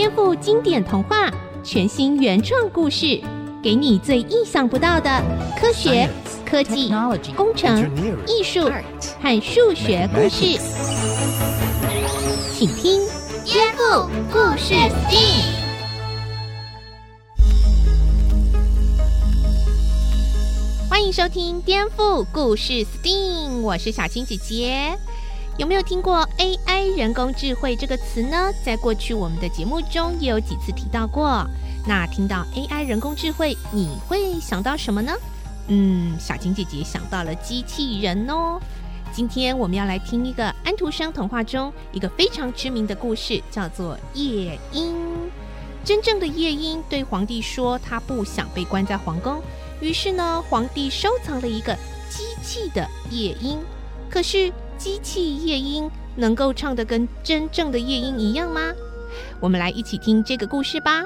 颠覆经典童话，全新原创故事，给你最意想不到的科学、科技、工程、艺术和数学故事。请听《颠覆故事 STEAM》。欢迎收听《颠覆故事 STEAM》，我是小青姐姐。有没有听过 AI 人工智慧这个词呢？在过去我们的节目中也有几次提到过。那听到 AI 人工智慧，你会想到什么呢？嗯，小青姐姐想到了机器人哦。今天我们要来听一个安徒生童话中一个非常知名的故事，叫做《夜莺》。真正的夜莺对皇帝说，他不想被关在皇宫，于是呢，皇帝收藏了一个机器的夜莺。可是。机器夜莺能够唱得跟真正的夜莺一样吗？我们来一起听这个故事吧。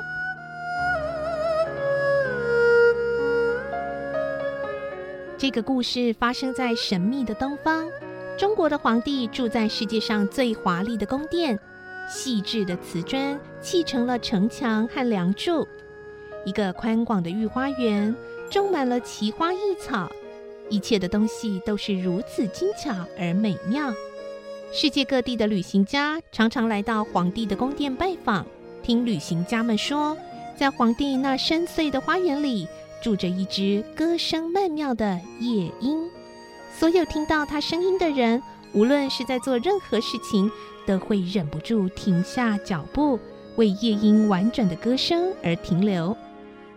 这个故事发生在神秘的东方，中国的皇帝住在世界上最华丽的宫殿，细致的瓷砖砌成了城墙和梁柱，一个宽广的御花园，种满了奇花异草。一切的东西都是如此精巧而美妙。世界各地的旅行家常常来到皇帝的宫殿拜访，听旅行家们说，在皇帝那深邃的花园里住着一只歌声曼妙的夜莺。所有听到它声音的人，无论是在做任何事情，都会忍不住停下脚步，为夜莺婉转的歌声而停留。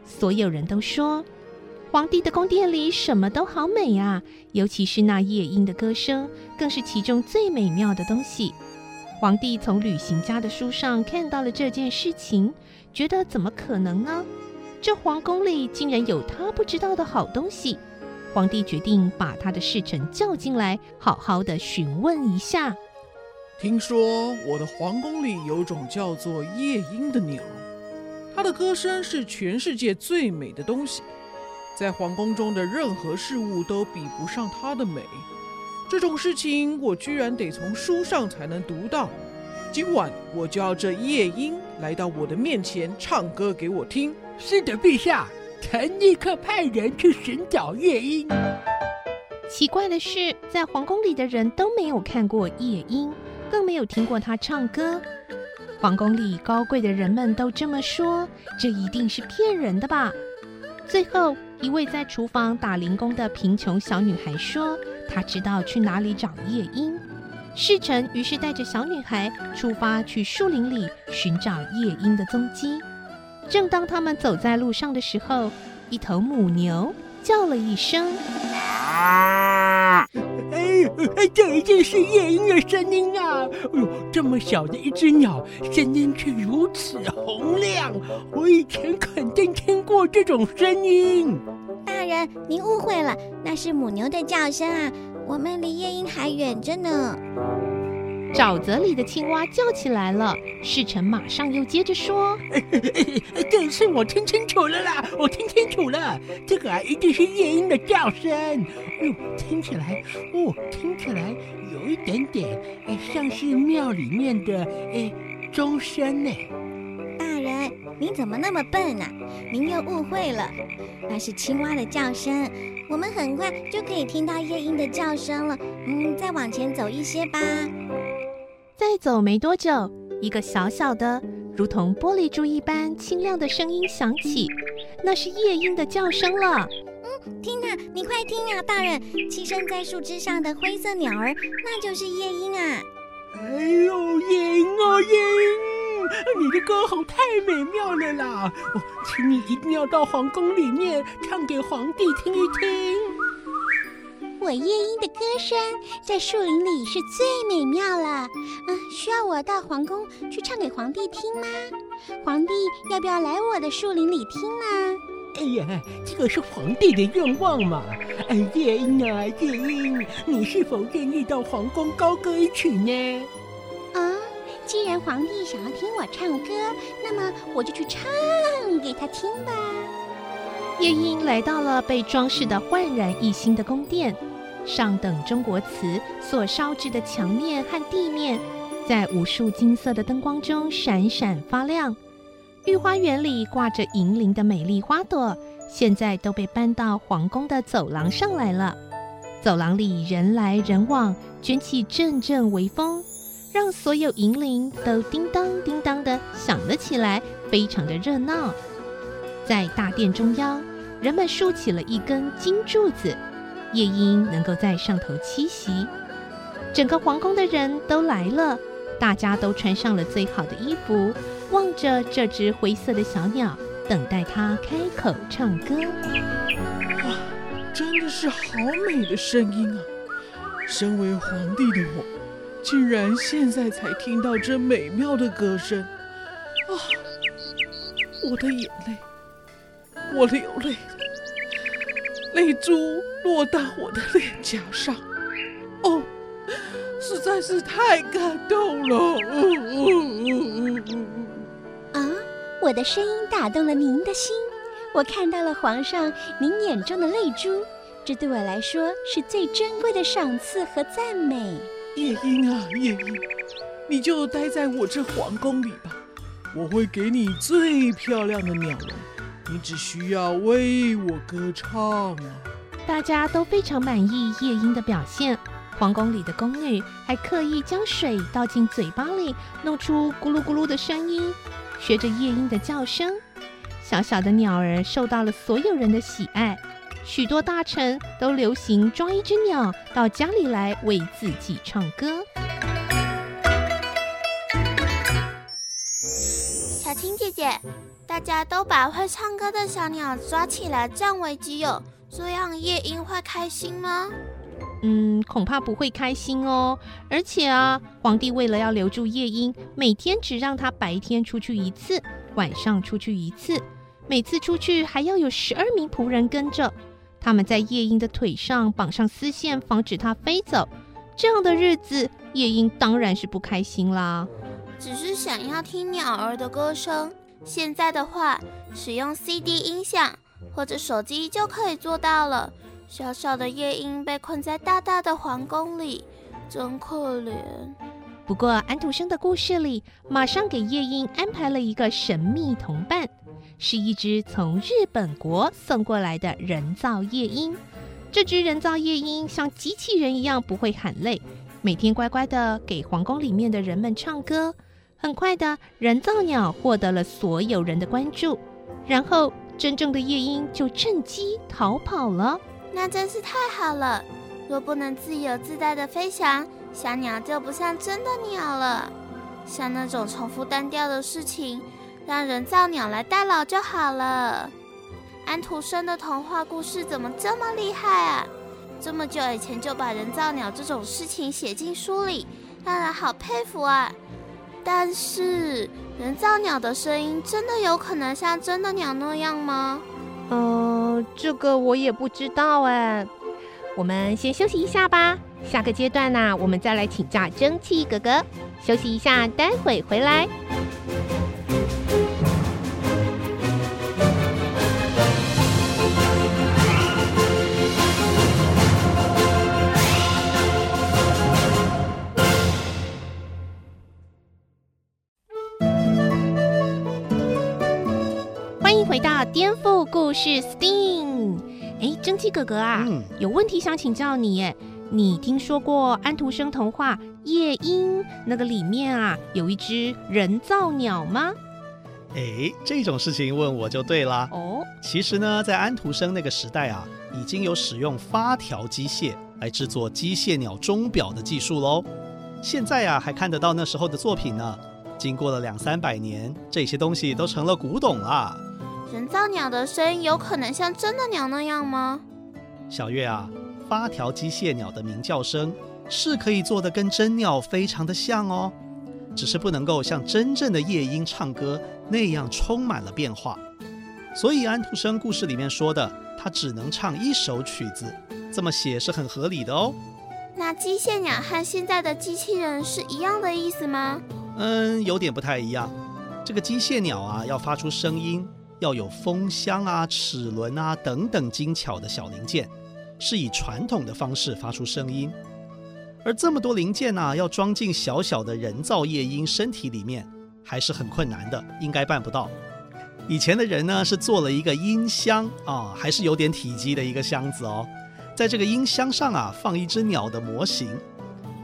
所有人都说。皇帝的宫殿里什么都好美啊，尤其是那夜莺的歌声，更是其中最美妙的东西。皇帝从旅行家的书上看到了这件事情，觉得怎么可能呢？这皇宫里竟然有他不知道的好东西。皇帝决定把他的侍臣叫进来，好好的询问一下。听说我的皇宫里有种叫做夜莺的鸟，它的歌声是全世界最美的东西。在皇宫中的任何事物都比不上她的美，这种事情我居然得从书上才能读到。今晚我就要这夜莺来到我的面前唱歌给我听。是的，陛下，臣立刻派人去寻找夜莺。奇怪的是，在皇宫里的人都没有看过夜莺，更没有听过她唱歌。皇宫里高贵的人们都这么说，这一定是骗人的吧？最后，一位在厨房打零工的贫穷小女孩说：“她知道去哪里找夜莺。”世臣于是带着小女孩出发去树林里寻找夜莺的踪迹。正当他们走在路上的时候，一头母牛叫了一声。这一定是夜莺的声音啊！哎呦，这么小的一只鸟，声音却如此洪亮，我以前肯定听过这种声音。大人，您误会了，那是母牛的叫声啊！我们离夜莺还远着呢。沼泽里的青蛙叫起来了，世臣马上又接着说：“这次我听清楚了啦，我听清楚了，这个啊一定是夜莺的叫声。哟，听起来，哦，听起来有一点点，哎，像是庙里面的哎钟声呢。”大人，您怎么那么笨呢？您又误会了，那是青蛙的叫声。我们很快就可以听到夜莺的叫声了。嗯，再往前走一些吧。再走没多久，一个小小的、如同玻璃珠一般清亮的声音响起，那是夜莺的叫声了。嗯，听啊，你快听啊，大人，栖身在树枝上的灰色鸟儿，那就是夜莺啊！哎呦，夜莺啊，夜莺，你的歌喉太美妙了啦！我请你一定要到皇宫里面唱给皇帝听一听。我夜莺的歌声在树林里是最美妙了。嗯，需要我到皇宫去唱给皇帝听吗？皇帝要不要来我的树林里听呢？哎呀，这个是皇帝的愿望嘛。哎，夜莺啊，夜莺，你是否愿意到皇宫高歌一曲呢？啊，既然皇帝想要听我唱歌，那么我就去唱给他听吧。夜莺来到了被装饰得焕然一新的宫殿。上等中国瓷所烧制的墙面和地面，在无数金色的灯光中闪闪发亮，御花园里挂着银铃的美丽花朵，现在都被搬到皇宫的走廊上来了。走廊里人来人往，卷起阵阵微风，让所有银铃都叮当叮当的响了起来，非常的热闹。在大殿中央，人们竖起了一根金柱子，夜莺能够在上头栖息。整个皇宫的人都来了，大家都穿上了最好的衣服。望着这只灰色的小鸟，等待它开口唱歌。哇，真的是好美的声音啊！身为皇帝的我，竟然现在才听到这美妙的歌声啊！我的眼泪，我流泪，泪珠落到我的脸颊上。哦，实在是太感动了。哦哦哦我的声音打动了您的心，我看到了皇上您眼中的泪珠，这对我来说是最珍贵的赏赐和赞美。夜莺啊，夜莺，你就待在我这皇宫里吧，我会给你最漂亮的鸟笼，你只需要为我歌唱啊。大家都非常满意夜莺的表现，皇宫里的宫女还刻意将水倒进嘴巴里，弄出咕噜咕噜的声音。学着夜莺的叫声，小小的鸟儿受到了所有人的喜爱。许多大臣都流行装一只鸟到家里来为自己唱歌。小青姐姐，大家都把会唱歌的小鸟抓起来占为己有，这样夜莺会开心吗？嗯，恐怕不会开心哦。而且啊，皇帝为了要留住夜莺，每天只让他白天出去一次，晚上出去一次。每次出去还要有十二名仆人跟着，他们在夜莺的腿上绑上丝线，防止它飞走。这样的日子，夜莺当然是不开心啦。只是想要听鸟儿的歌声，现在的话，使用 CD 音响或者手机就可以做到了。小小的夜莺被困在大大的皇宫里，真可怜。不过安徒生的故事里，马上给夜莺安排了一个神秘同伴，是一只从日本国送过来的人造夜莺。这只人造夜莺像机器人一样不会喊累，每天乖乖的给皇宫里面的人们唱歌。很快的，人造鸟获得了所有人的关注，然后真正的夜莺就趁机逃跑了。那真是太好了！若不能自由自在地飞翔，小鸟就不像真的鸟了。像那种重复单调的事情，让人造鸟来代劳就好了。安徒生的童话故事怎么这么厉害啊？这么久以前就把人造鸟这种事情写进书里，让人好佩服啊！但是，人造鸟的声音真的有可能像真的鸟那样吗？嗯，这个我也不知道哎。我们先休息一下吧，下个阶段呢，我们再来请教蒸汽哥哥。休息一下，待会回来。回到颠覆故事，STEAM。哎，蒸汽哥哥啊，嗯、有问题想请教你。耶，你听说过安徒生童话《夜莺》那个里面啊，有一只人造鸟吗？哎，这种事情问我就对了。哦，其实呢，在安徒生那个时代啊，已经有使用发条机械来制作机械鸟钟表的技术喽。现在啊，还看得到那时候的作品呢。经过了两三百年，这些东西都成了古董了。人造鸟的声音有可能像真的鸟那样吗？小月啊，发条机械鸟的鸣叫声是可以做得跟真鸟非常的像哦，只是不能够像真正的夜莺唱歌那样充满了变化。所以安徒生故事里面说的，它只能唱一首曲子，这么写是很合理的哦。那机械鸟和现在的机器人是一样的意思吗？嗯，有点不太一样。这个机械鸟啊，要发出声音。要有风箱啊、齿轮啊等等精巧的小零件，是以传统的方式发出声音。而这么多零件呢、要装进小小的人造夜莺身体里面，还是很困难的，应该办不到。以前的人呢是做了一个音箱啊、还是有点体积的一个箱子哦，在这个音箱上啊放一只鸟的模型。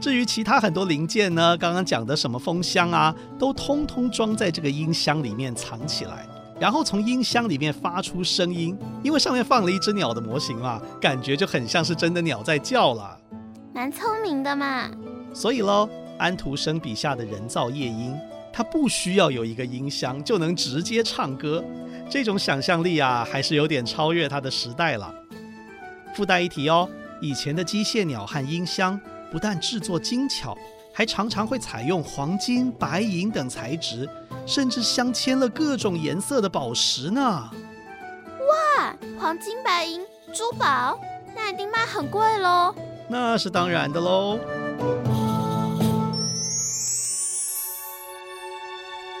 至于其他很多零件呢，刚刚讲的什么风箱啊，都通通装在这个音箱里面藏起来，然后从音箱里面发出声音，因为上面放了一只鸟的模型嘛，感觉就很像是真的鸟在叫了。蛮聪明的嘛。所以喽，安徒生笔下的人造夜莺。它不需要有一个音箱就能直接唱歌，这种想象力啊，还是有点超越它的时代了。附带一提哦，以前的机械鸟和音箱不但制作精巧，还常常会采用黄金、白银等材质，甚至镶嵌了各种颜色的宝石呢。哇，黄金、白银、珠宝，那一定卖很贵喽。那是当然的喽。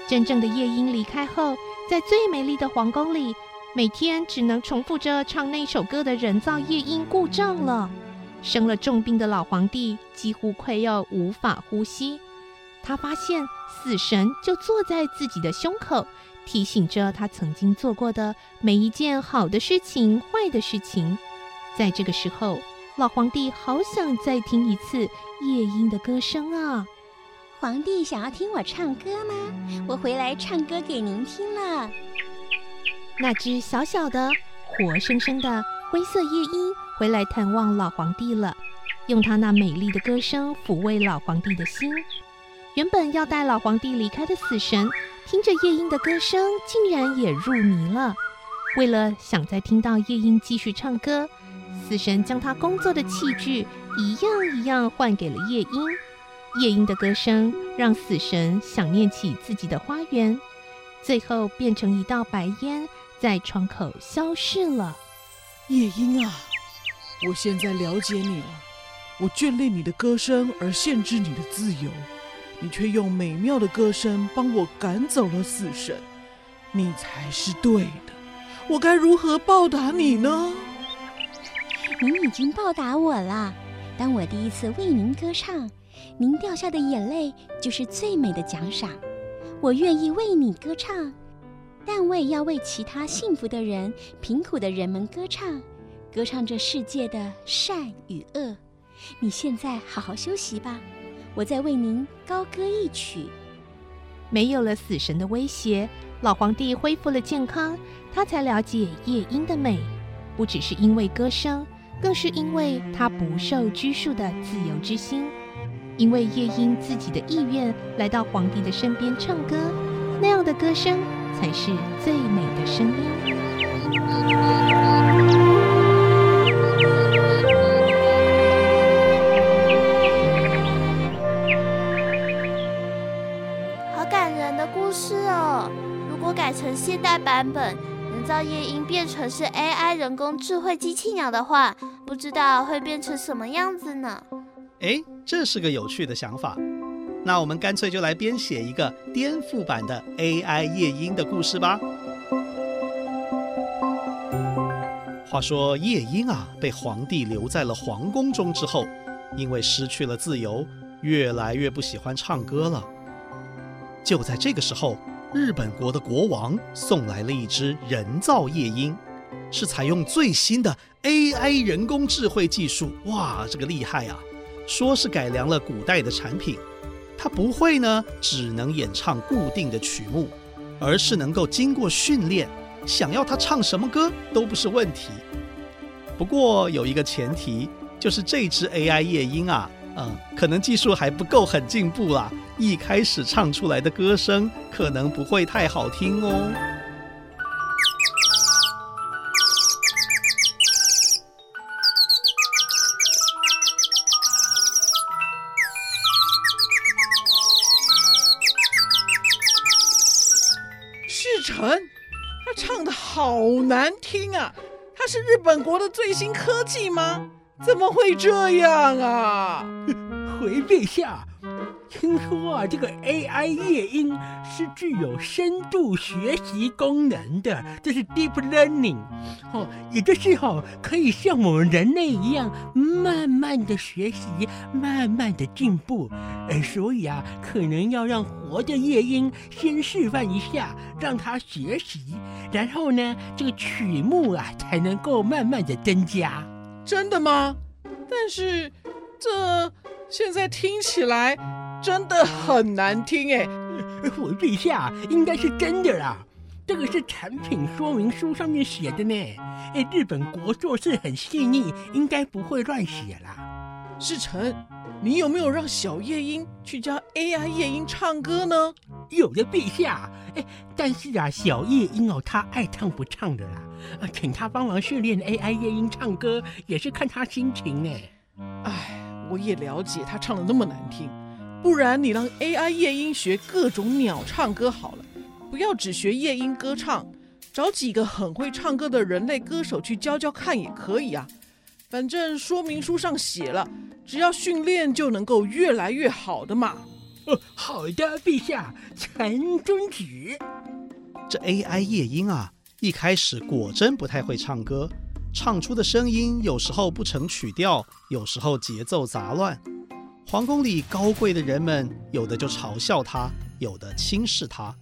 真正的夜莺离开后，在最美丽的皇宫里，每天只能重复着唱那首歌的人造夜莺故障了。生了重病的老皇帝几乎快要无法呼吸。他发现死神就坐在自己的胸口，提醒着他曾经做过的每一件好的事情、坏的事情。在这个时候，老皇帝好想再听一次夜莺的歌声啊！皇帝想要听我唱歌吗？我回来唱歌给您听了。那只小小的、活生生的灰色夜莺回来探望老皇帝了，用它那美丽的歌声抚慰老皇帝的心。原本要带老皇帝离开的死神，听着夜莺的歌声，竟然也入迷了。为了想再听到夜莺继续唱歌，死神将他工作的器具一样一样换给了夜莺。夜莺的歌声让死神想念起自己的花园，最后变成一道白烟，在窗口消失了。夜莺啊，我现在了解你了。我眷恋你的歌声而限制你的自由，你却用美妙的歌声帮我赶走了死神。你才是对的。我该如何报答你呢？您已经报答我了。当我第一次为您歌唱。您掉下的眼泪就是最美的奖赏，我愿意为你歌唱，但我也要为其他幸福的人、贫苦的人们歌唱，歌唱这世界的善与恶。你现在好好休息吧，我再为您高歌一曲。没有了死神的威胁，老皇帝恢复了健康，他才了解夜莺的美，不只是因为歌声，更是因为他不受拘束的自由之心。因为夜莺自己的意愿来到皇帝的身边唱歌，那样的歌声才是最美的声音。改成现代版本，人造夜莺变成是 AI 人工智慧机器鸟的话，不知道会变成什么样子呢？哎，这是个有趣的想法。那我们干脆就来编写一个颠覆版的 AI 夜莺的故事吧。话说夜莺啊，被皇帝留在了皇宫中之后，因为失去了自由，越来越不喜欢唱歌了。就在这个时候，日本国的国王送来了一只人造夜莺，是采用最新的 AI 人工智慧技术。哇，这个厉害啊！说是改良了古代的产品，它不会呢，只能演唱固定的曲目，而是能够经过训练，想要它唱什么歌都不是问题。不过有一个前提，就是这只 AI 夜莺啊，嗯，可能技术还不够很进步啦，一开始唱出来的歌声可能不会太好听哦。好难听啊！它是日本国的最新科技吗？怎么会这样啊？回陛下，听说啊，这个 AI 夜莺是具有深度学习功能的，这是 Deep Learning，哦，也就是哈、哦，可以像我们人类一样，慢慢的学习，慢慢的进步。呃，所以啊，可能要让活的夜莺先示范一下，让它学习，然后呢，这个曲目啊，才能够慢慢的增加。真的吗？但是这现在听起来真的很难听哎！我陛下应该是真的啦，这个是产品说明书上面写的呢。哎，日本国作是很细腻，应该不会乱写啦。世成，你有没有让小夜莺去教 AI 夜莺唱歌呢？有的，陛下。哎，但是啊，小夜莺哦，他爱唱不唱的啦。啊，请他帮忙训练 AI 夜莺唱歌，也是看他心情哎。哎，我也了解他唱的那么难听，不然你让 AI 夜莺学各种鸟唱歌好了，不要只学夜莺歌唱，找几个很会唱歌的人类歌手去教教看也可以啊。反正说明书上写了，只要训练就能够越来越好的嘛。哦，好的，陛下，臣遵旨。这 AI 夜莺啊。一开始果真不太会唱歌，唱出的声音有时候不成曲调，有时候节奏杂乱。皇宫里高贵的人们，有的就嘲笑他，有的轻视他。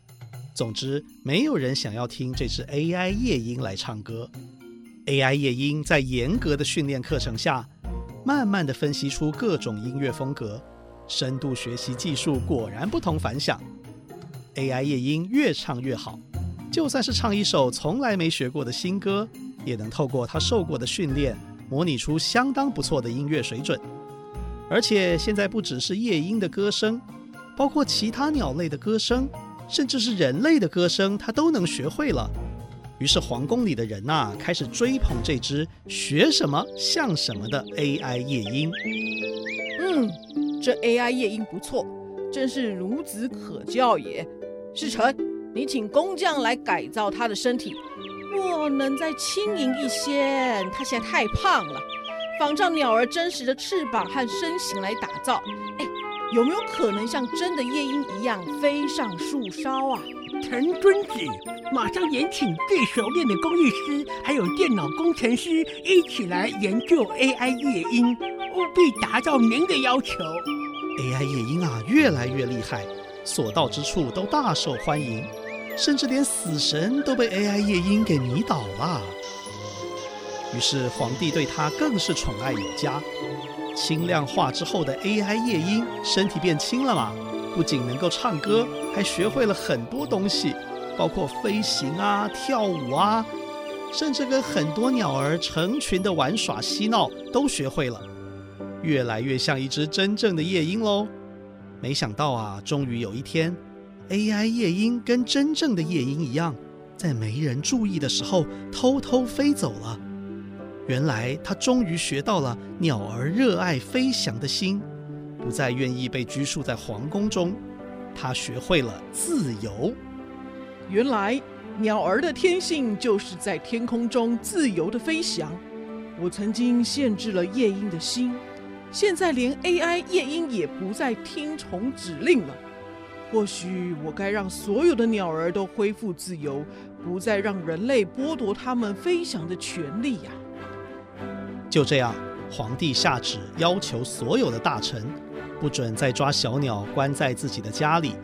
总之，没有人想要听这只 AI 夜莺来唱歌。AI 夜莺在严格的训练课程下，慢慢地分析出各种音乐风格，深度学习技术果然不同凡响。AI 夜莺越唱越好。就算是唱一首从来没学过的新歌，也能透过他受过的训练，模拟出相当不错的音乐水准。而且现在不只是夜莺的歌声，包括其他鸟类的歌声，甚至是人类的歌声，他都能学会了。于是皇宫里的人呐、开始追捧这只学什么像什么的 AI 夜莺。嗯，这 AI 夜莺不错，真是孺子可教也。世成。你请工匠来改造它的身体，若能再轻盈一些，它现在太胖了，仿照鸟儿真实的翅膀和身形来打造。哎，有没有可能像真的夜莺一样飞上树梢啊？臣遵旨，马上延请最熟练的工艺师，还有电脑工程师一起来研究 AI 夜莺，务必达到您的要求。AI 夜莺啊，越来越厉害，所到之处都大受欢迎。甚至连死神都被 AI 夜莺给迷倒了。于是皇帝对他更是宠爱有加。轻量化之后的 AI 夜莺身体变轻了嘛，不仅能够唱歌，还学会了很多东西，包括飞行啊、跳舞啊，甚至跟很多鸟儿成群的玩耍嬉闹都学会了，越来越像一只真正的夜莺喽。没想到啊，终于有一天。AI 夜莺跟真正的夜莺一样，在没人注意的时候偷偷飞走了。原来他终于学到了鸟儿热爱飞翔的心，不再愿意被拘束在皇宫中。他学会了自由。原来鸟儿的天性就是在天空中自由地飞翔。我曾经限制了夜莺的心，现在连 AI 夜莺也不再听从指令了。或许我该让所有的鸟儿都恢复自由，不再让人类剥夺它们飞翔的权利呀！就这样，皇帝下旨要求所有的大臣，不准再抓小鸟关在自己的家里，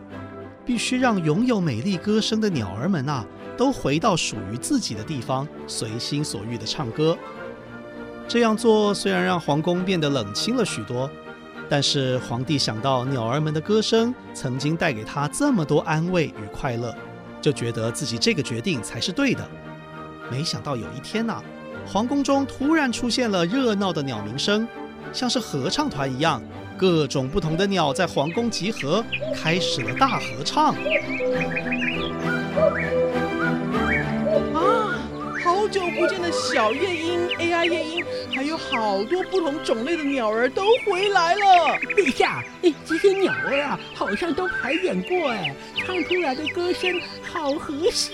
必须让拥有美丽歌声的鸟儿们呐、啊，都回到属于自己的地方，随心所欲地唱歌。这样做虽然让皇宫变得冷清了许多。但是皇帝想到鸟儿们的歌声曾经带给他这么多安慰与快乐，就觉得自己这个决定才是对的。没想到有一天呐、皇宫中突然出现了热闹的鸟鸣声，像是合唱团一样，各种不同的鸟在皇宫集合，开始了大合唱。啊，好久不见的小夜莺 AI 夜莺，还有好多不同种类的鸟儿都回来了。等一下，哎，这些鸟儿啊，好像都排演过哎，唱出来的歌声好和谐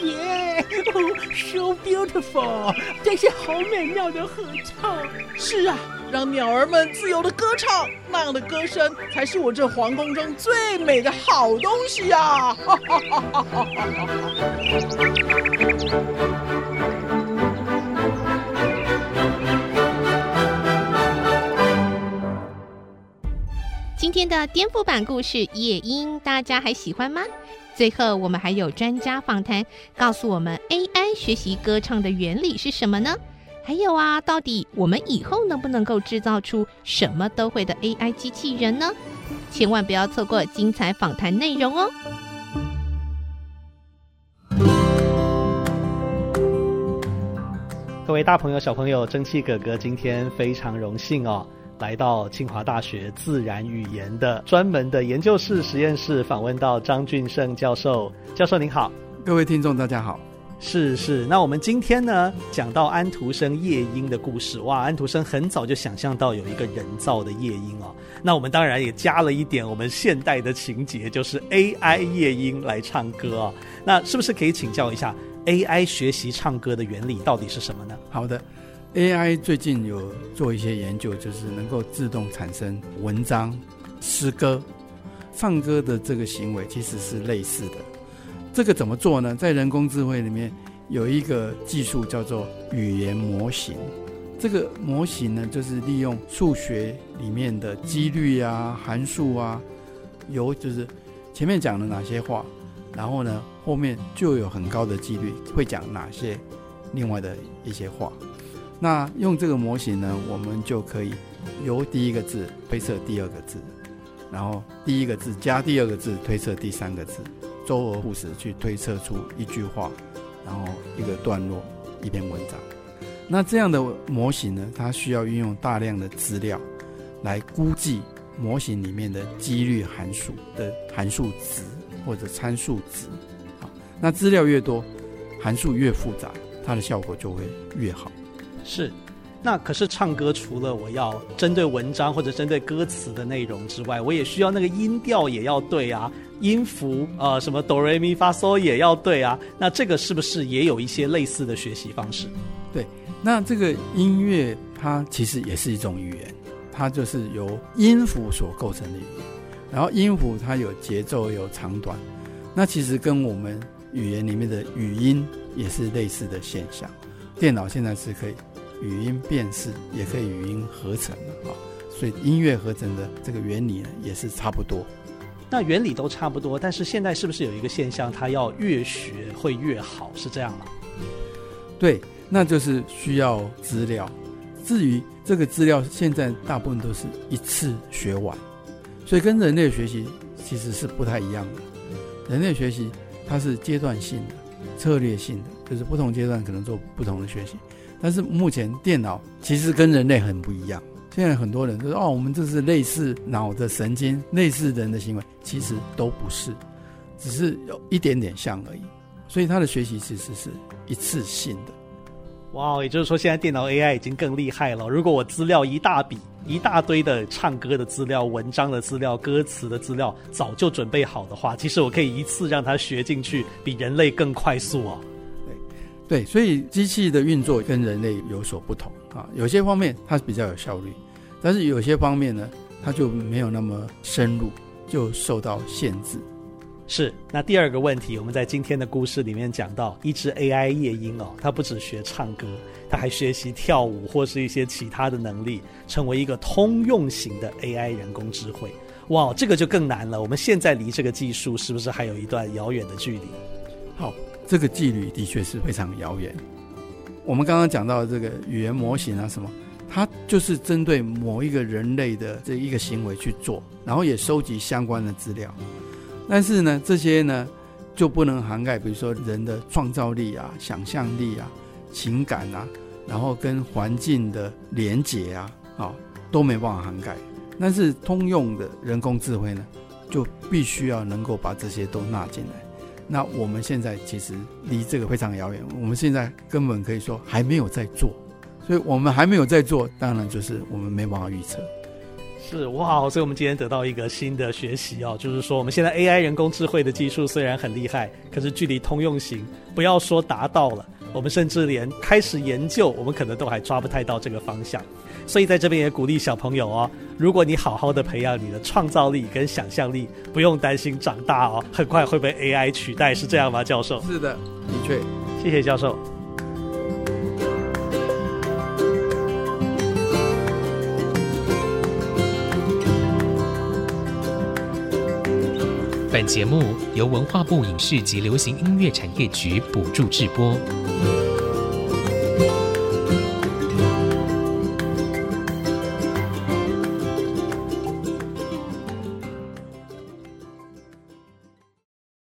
哦，so beautiful，真是好美妙的合唱。是啊。让鸟儿们自由的歌唱，那样的歌声才是我这皇宫中最美的好东西呀！哈哈哈哈哈哈！今天的颠覆版故事《夜莺》，大家还喜欢吗？最后，我们还有专家访谈，告诉我们 AI 学习歌唱的原理是什么呢？还有啊，到底我们以后能不能够制造出什么都会的 AI 机器人呢？千万不要错过精彩访谈内容哦！各位大朋友、小朋友，蒸汽哥哥今天非常荣幸哦，来到清华大学自然语言的专门的研究室实验室，访问到张俊胜教授。教授您好，各位听众大家好。是是，那我们今天呢，讲到安徒生夜莺的故事。哇，安徒生很早就想象到有一个人造的夜莺哦。那我们当然也加了一点我们现代的情节，就是 AI 夜莺来唱歌哦。那是不是可以请教一下 AI 学习唱歌的原理到底是什么呢？好的，AI 最近有做一些研究，就是能够自动产生文章、诗歌、唱歌的这个行为，其实是类似的。这个怎么做呢？在人工智慧里面有一个技术叫做语言模型。这个模型呢，就是利用数学里面的几率啊、函数啊，由就是前面讲了哪些话，然后呢后面就有很高的几率会讲哪些另外的一些话。那用这个模型呢，我们就可以由第一个字推测第二个字，然后第一个字加第二个字推测第三个字。周而复始去推测出一句话，然后一个段落，一篇文章。那这样的模型呢，它需要运用大量的资料来估计模型里面的几率函数的函数值或者参数值。啊，那资料越多，函数越复杂，它的效果就会越好。是。那可是唱歌，除了我要针对文章或者针对歌词的内容之外，我也需要那个音调也要对啊，音符呃什么哆来咪发嗦也要对啊。那这个是不是也有一些类似的学习方式？对，那这个音乐它其实也是一种语言，它就是由音符所构成的语言。然后音符它有节奏，有长短，那其实跟我们语言里面的语音也是类似的现象。电脑现在是可以。语音辨识也可以语音合成啊，所以音乐合成的这个原理呢也是差不多。那原理都差不多，但是现在是不是有一个现象，它要越学会越好，是这样吗？对，那就是需要资料。至于这个资料，现在大部分都是一次学完，所以跟人类学习其实是不太一样的。人类学习它是阶段性的、策略性的，就是不同阶段可能做不同的学习。但是目前电脑其实跟人类很不一样。现在很多人都说：“哦，我们这是类似脑的神经，类似人的行为。”其实都不是，只是有一点点像而已。所以他的学习其实是一次性的。哇，也就是说，现在电脑 AI 已经更厉害了。如果我资料一大笔、一大堆的唱歌的资料、文章的资料、歌词的资料早就准备好的话，其实我可以一次让它学进去，比人类更快速哦。对，所以机器的运作跟人类有所不同啊，有些方面它比较有效率，但是有些方面呢，它就没有那么深入，就受到限制。是，那第二个问题，我们在今天的故事里面讲到，一只 AI 夜莺哦，它不只学唱歌，它还学习跳舞或是一些其他的能力，成为一个通用型的 AI 人工智慧。哇，这个就更难了。我们现在离这个技术是不是还有一段遥远的距离？好。这个距离的确是非常遥远。我们刚刚讲到的这个语言模型啊，什么，它就是针对某一个人类的这一个行为去做，然后也收集相关的资料。但是呢，这些呢就不能涵盖，比如说人的创造力啊、想象力啊、情感啊，然后跟环境的连结啊，啊都没办法涵盖。但是通用的人工智慧呢，就必须要能够把这些都纳进来。那我们现在其实离这个非常遥远，我们现在根本可以说还没有在做，所以我们还没有在做，当然就是我们没办法预测。是哇，所以我们今天得到一个新的学习哦，就是说我们现在 AI 人工智慧的技术虽然很厉害，可是距离通用型不要说达到了，我们甚至连开始研究，我们可能都还抓不太到这个方向。所以在这边也鼓励小朋友哦，如果你好好的培养你的创造力跟想象力，不用担心长大哦，很快会被 AI 取代，是这样吗，教授？是的，的确，谢谢教授。本节目由文化部影视及流行音乐产业局补助制播。